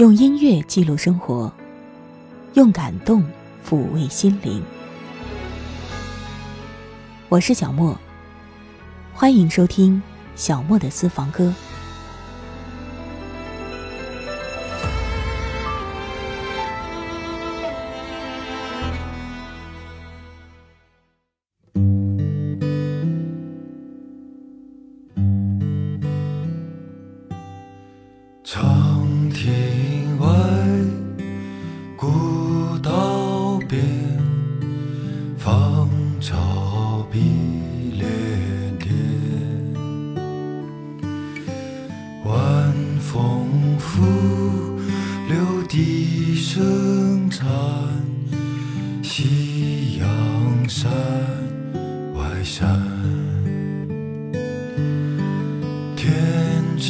用音乐记录生活，用感动抚慰心灵。我是小莫，欢迎收听小莫的私房歌。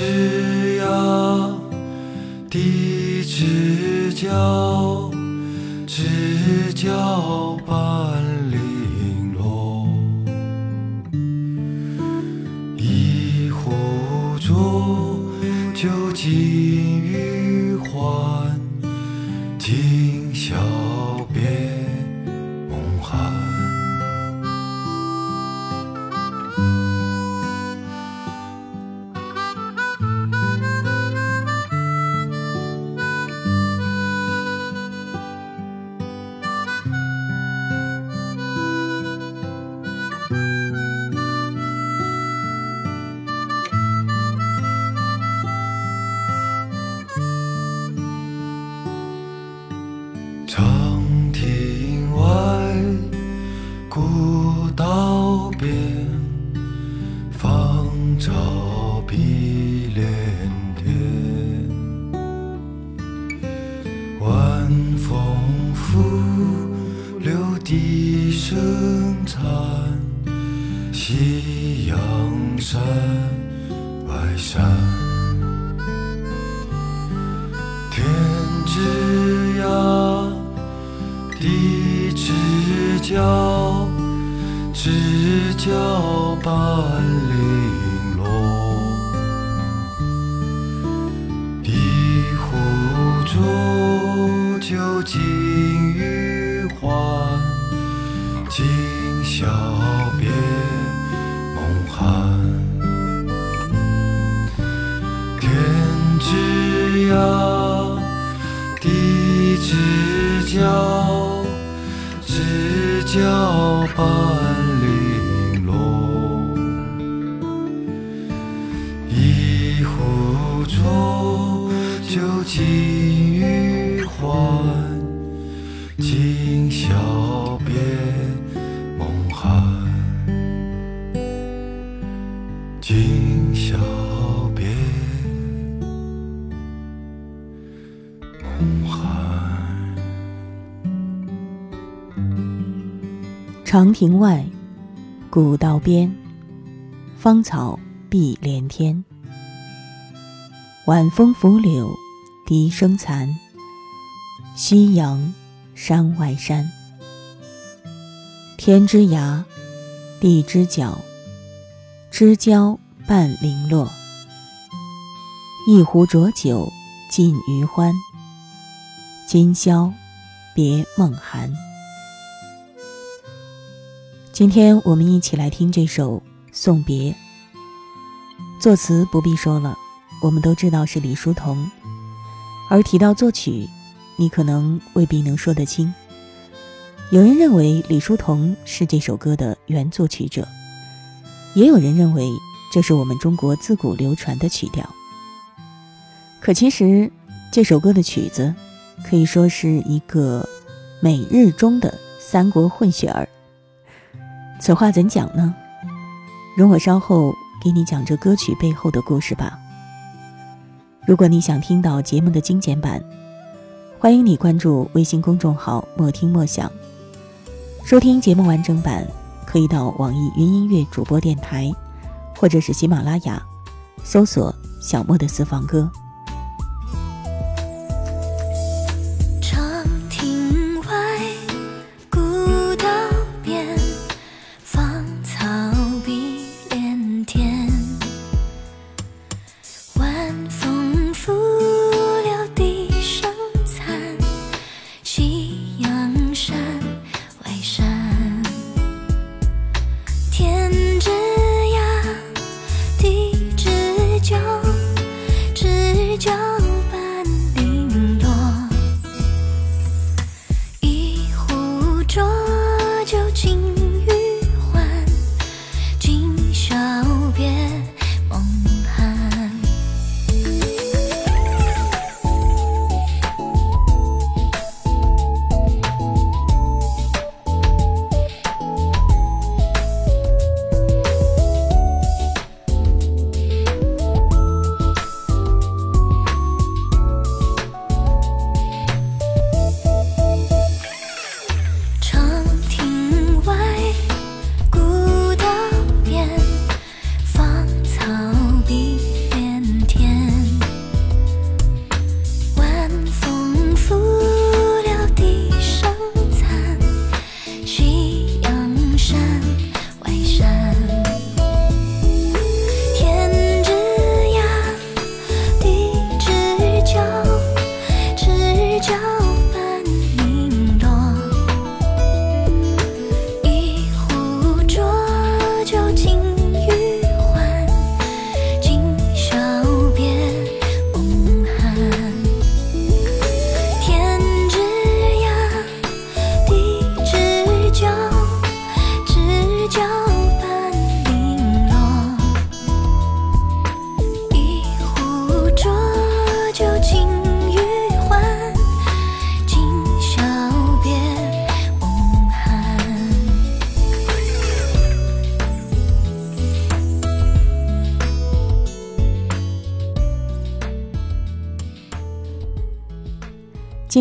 知呀地之角知交半拂柳笛声残夕阳山外山。酌酒几余欢今宵别梦寒今宵别梦寒长亭外古道边芳草碧连天。晚风拂柳，笛声残。夕阳山外山，天之涯，地之角，知交半零落。一壶浊酒尽余欢，今宵别梦寒。今天我们一起来听这首《送别》。作词不必说了，我们都知道是李叔同。而提到作曲，你可能未必能说得清。有人认为李叔同是这首歌的原作曲者，也有人认为这是我们中国自古流传的曲调。可其实，这首歌的曲子可以说是一个美日中的三国混血儿。此话怎讲呢？容我稍后给你讲这歌曲背后的故事吧。如果你想听到节目的精简版，欢迎你关注微信公众号“莫听莫想”。收听节目完整版，可以到网易云音乐主播电台，或者是喜马拉雅，搜索“小莫的私房歌”。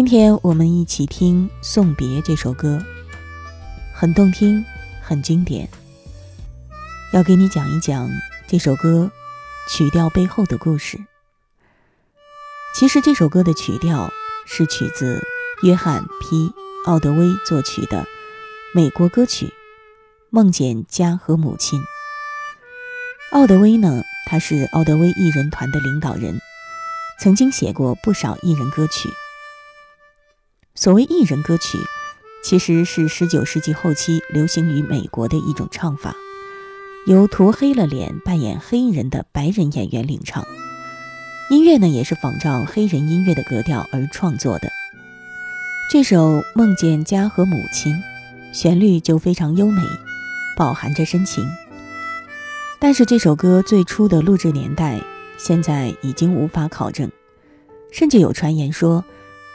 今天我们一起听《送别》这首歌，很动听，很经典。要给你讲一讲这首歌曲调背后的故事。其实这首歌的曲调是取自约翰 ·P· 奥德威作曲的美国歌曲《梦见家和母亲》。奥德威呢，他是奥德威艺人团的领导人，曾经写过不少艺人歌曲。所谓艺人歌曲，其实是十九世纪后期流行于美国的一种唱法。由涂黑了脸扮演黑人的白人演员领唱，音乐呢也是仿照黑人音乐的格调而创作的。这首《梦见家和母亲》，旋律就非常优美，饱含着深情。但是这首歌最初的录制年代现在已经无法考证，甚至有传言说，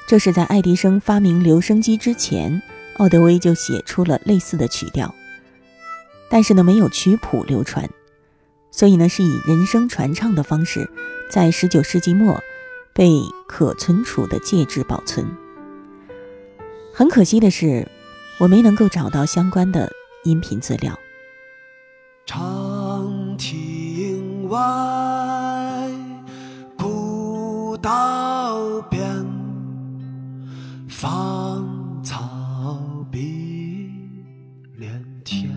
这是在爱迪生发明留声机之前，奥德威就写出了类似的曲调。但是呢，没有曲谱流传，所以呢，是以人声传唱的方式，在十九世纪末被可存储的介质保存。很可惜的是，我没能够找到相关的音频资料。长亭外，古道，芳草碧连天。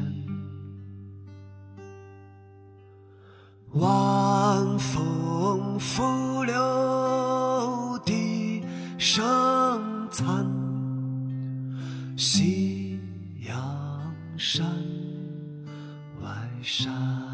晚风拂柳笛声残，夕阳山外山。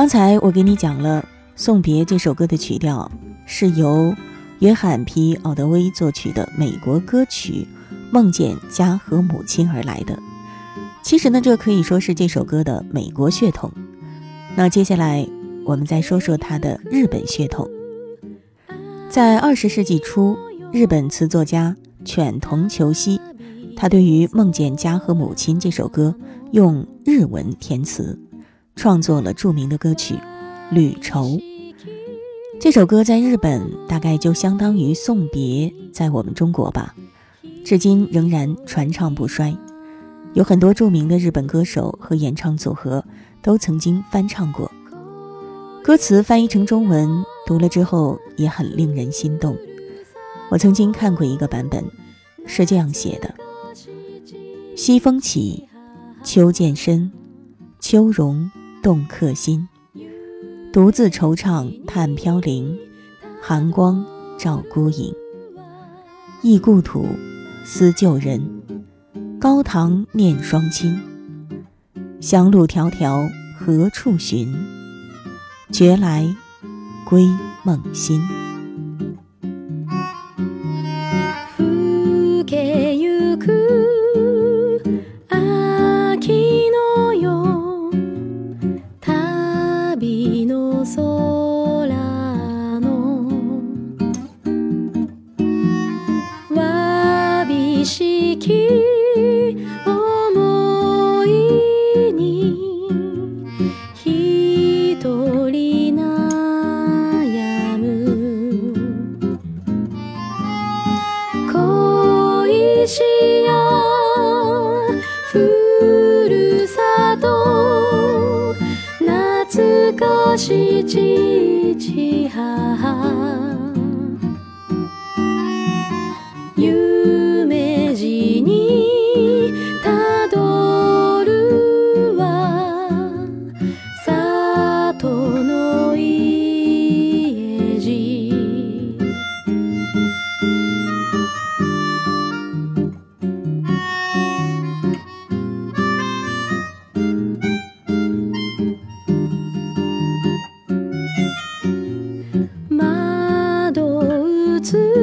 刚才我给你讲了《送别》这首歌的曲调是由约翰皮奥德威作曲的美国歌曲《梦见家和母亲》而来的。其实呢，这可以说是这首歌的美国血统。那接下来我们再说说它的日本血统。在二十世纪初，日本词作家犬童球希，他对于《梦见家和母亲》这首歌用日文填词，创作了著名的歌曲《旅愁》。这首歌在日本大概就相当于《送别》在我们中国吧，至今仍然传唱不衰。有很多著名的日本歌手和演唱组合都曾经翻唱过。歌词翻译成中文，读了之后也很令人心动。我曾经看过一个版本，是这样写的：西风起，秋渐深，秋容动客心。独自惆怅叹飘零，寒光照孤影。忆故土，思旧人。高堂念双亲，香路迢迢何处寻？觉来归梦心。つ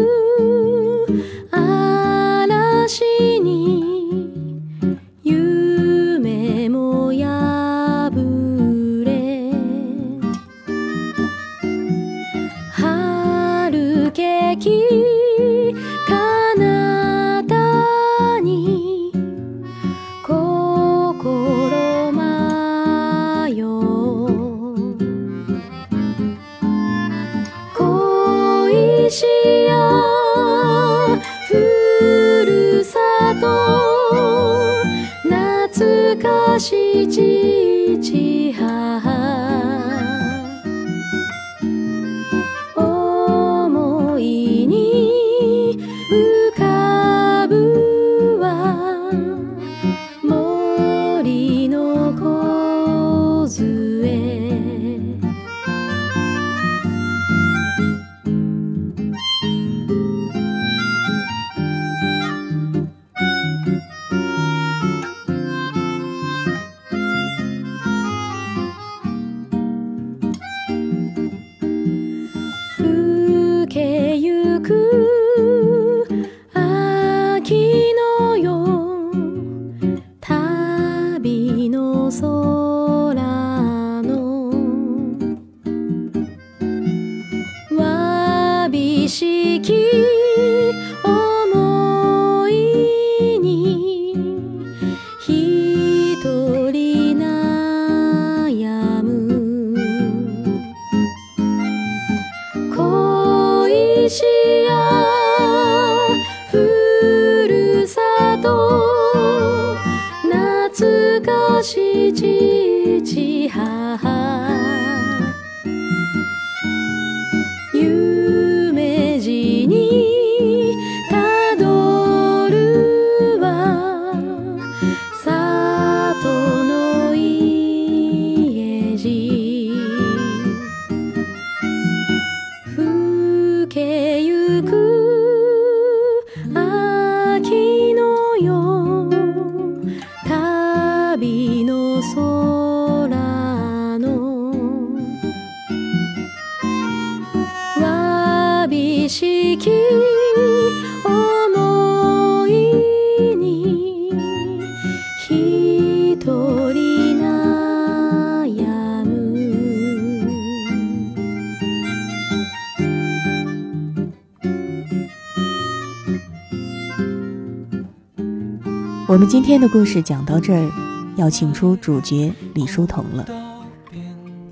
今天的故事讲到这儿，要请出主角李叔同了，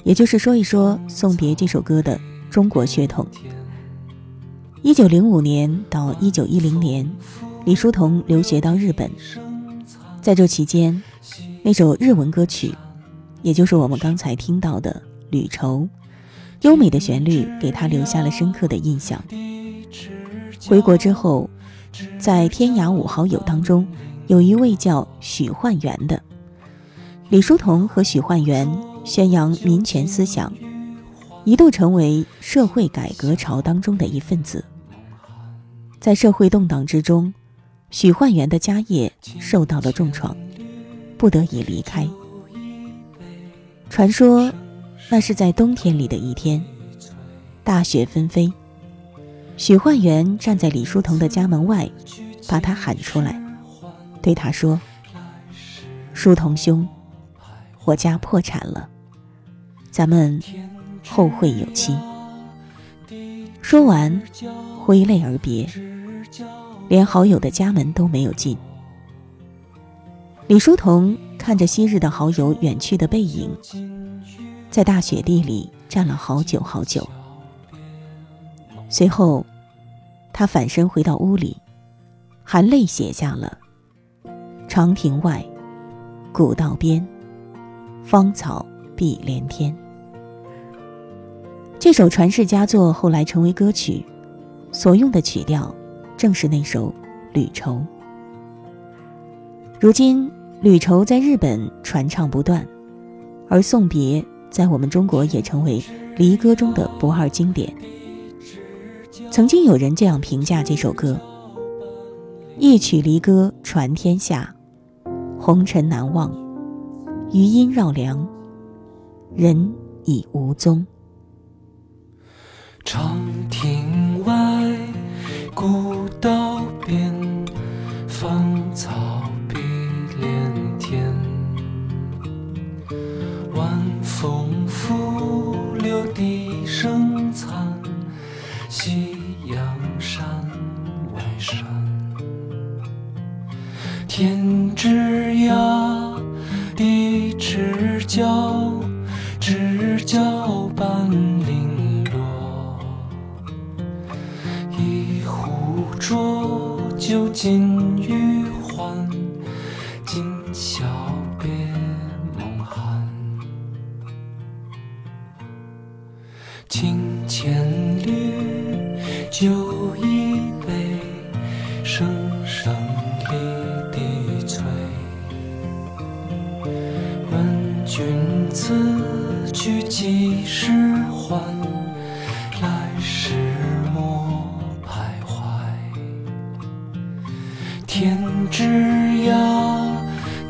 也就是说一说《送别》这首歌的中国血统。一九零五年到一九一零年，李叔同留学到日本，在这期间，那首日文歌曲，也就是我们刚才听到的《旅愁》，优美的旋律给他留下了深刻的印象。回国之后，在天涯五好友当中。有一位叫许焕元的，李叔同和许焕元宣扬民权思想，一度成为社会改革潮当中的一份子。在社会动荡之中，许焕元的家业受到了重创，不得已离开。传说，那是在冬天里的一天，大雪纷飞，许焕元站在李叔同的家门外，把他喊出来。对他说：“书童兄，我家破产了，咱们后会有期。”说完，挥泪而别，连好友的家门都没有进。李书童看着昔日的好友远去的背影，在大雪地里站了好久好久。随后，他反身回到屋里，含泪写下了。长亭外，古道边，芳草碧连天。这首传世佳作后来成为歌曲，所用的曲调正是那首《旅愁》。如今，《旅愁》在日本传唱不断，而《送别》在我们中国也成为离歌中的不二经典。曾经有人这样评价这首歌：“一曲离歌传天下。”红尘难忘，余音绕梁，人已无踪。长亭外，古道边，芳草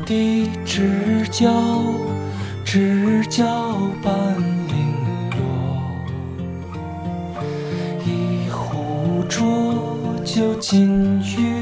地之角，知交半零落。一壶浊酒尽余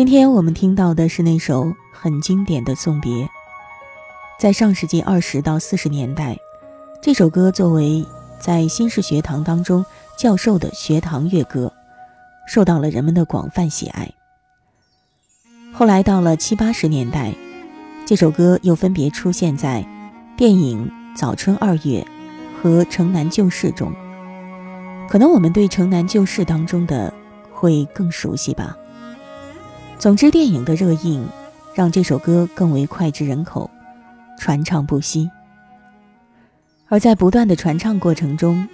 今天我们听到的是那首很经典的送别。在上世纪二十到四十年代，这首歌作为在新式学堂当中教授的学堂乐歌，受到了人们的广泛喜爱。后来到了七八十年代，这首歌又分别出现在电影《早春二月》和《城南旧事》中。可能我们对《城南旧事》当中的会更熟悉吧。总之，电影的热映让这首歌更为脍炙人口，传唱不息。而在不断的传唱过程中，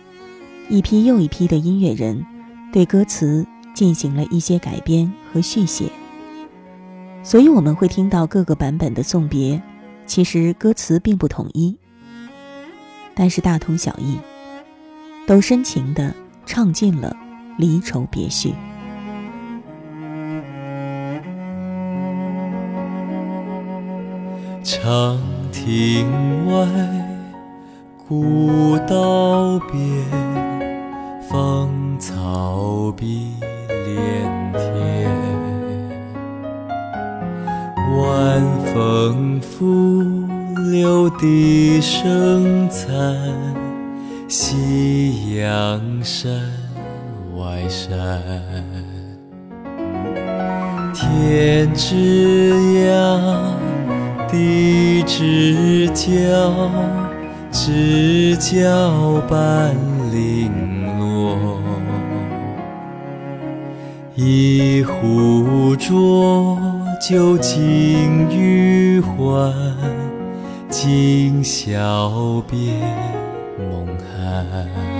一批又一批的音乐人对歌词进行了一些改编和续写。所以我们会听到各个版本的送别，其实歌词并不统一，但是大同小异，都深情地唱尽了离愁别绪。长亭外，古道边，芳草碧连天。晚风拂柳笛声残，夕阳山外山。天之涯，地之角，知交半零落。一壶浊。酒尽余欢，今宵别梦寒。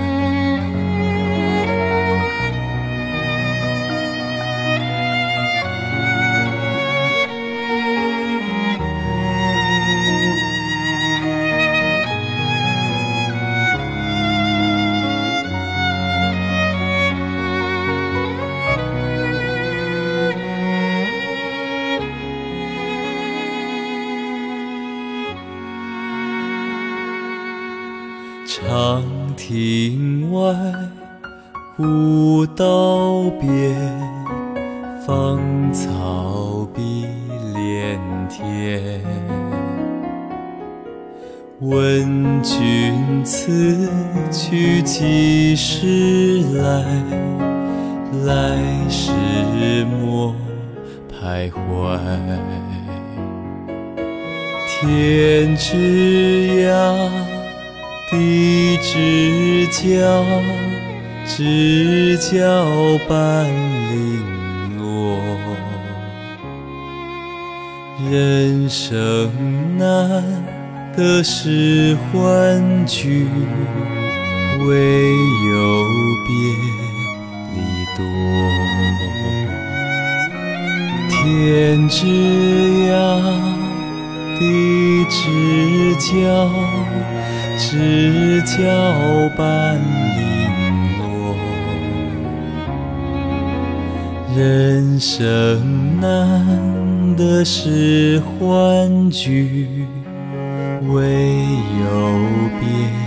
天之涯。地之角，知交半零落。人生难得是欢聚，唯有别离多。天之涯，地之角。知交半零落，人生难得是欢聚，唯有别。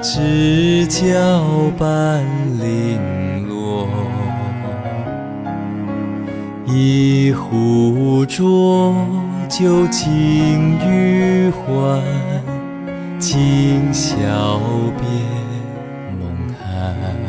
知交半零落。一壶浊酒尽余欢，今宵别梦寒。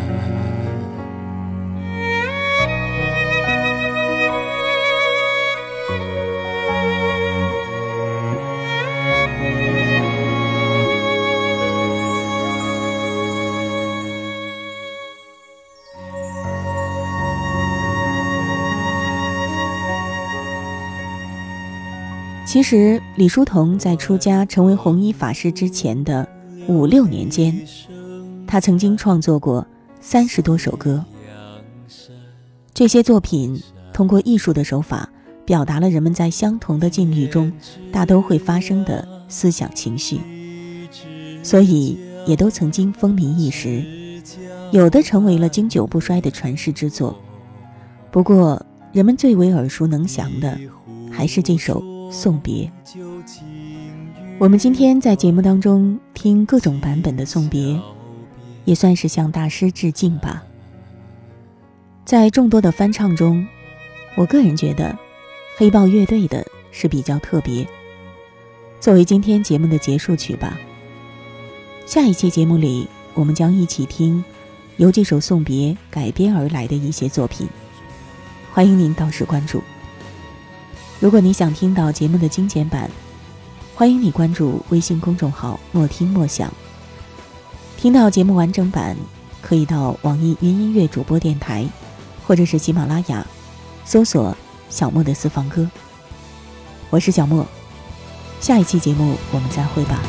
其实，李叔同在出家成为弘一法师之前的五六年间，他曾经创作过三十多首歌。这些作品通过艺术的手法，表达了人们在相同的境遇中大都会发生的思想情绪，所以也都曾经风靡一时。有的成为了经久不衰的传世之作。不过，人们最为耳熟能详的，还是这首。送别，我们今天在节目当中听各种版本的送别，也算是向大师致敬吧。在众多的翻唱中，我个人觉得黑豹乐队的是比较特别，作为今天节目的结束曲吧。下一期节目里，我们将一起听由这首送别改编而来的一些作品，欢迎您到时关注。如果你想听到节目的精简版，欢迎你关注微信公众号“莫听莫想”。听到节目完整版，可以到网易云音乐主播电台，或者是喜马拉雅，搜索“小莫的私房歌”。我是小莫，下一期节目我们再会吧。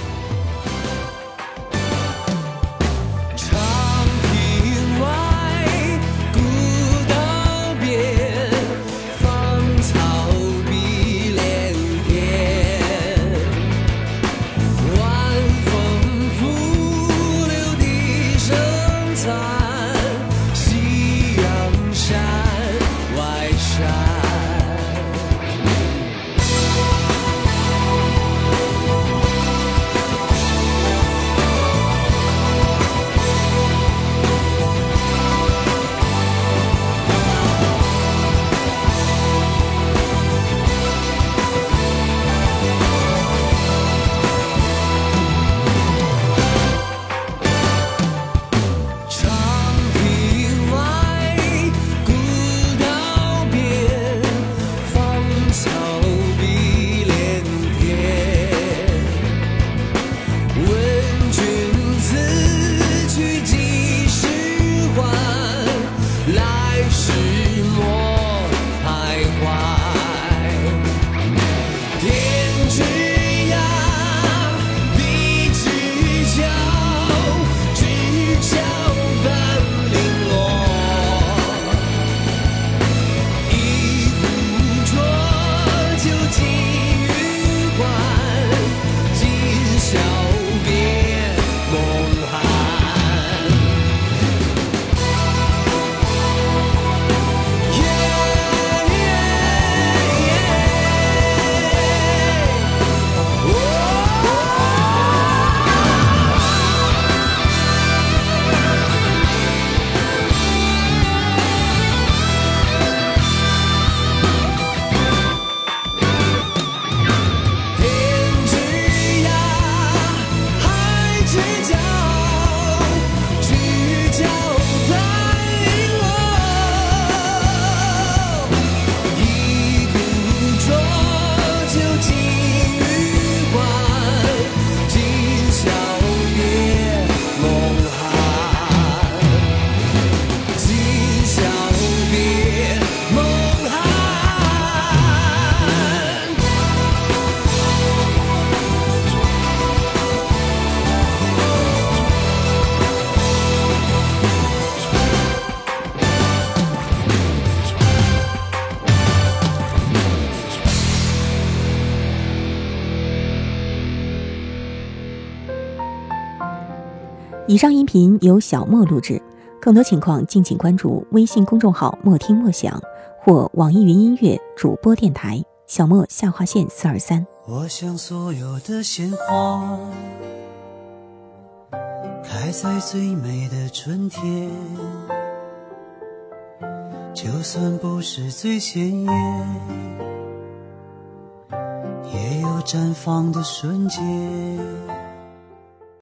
上音频由小莫录制，更多情况敬请关注微信公众号“莫听莫想”或网易云音乐主播电台“小莫下划线四二三”。我想所有的鲜花开在最美的春天，就算不是最鲜艳，也有绽放的瞬间。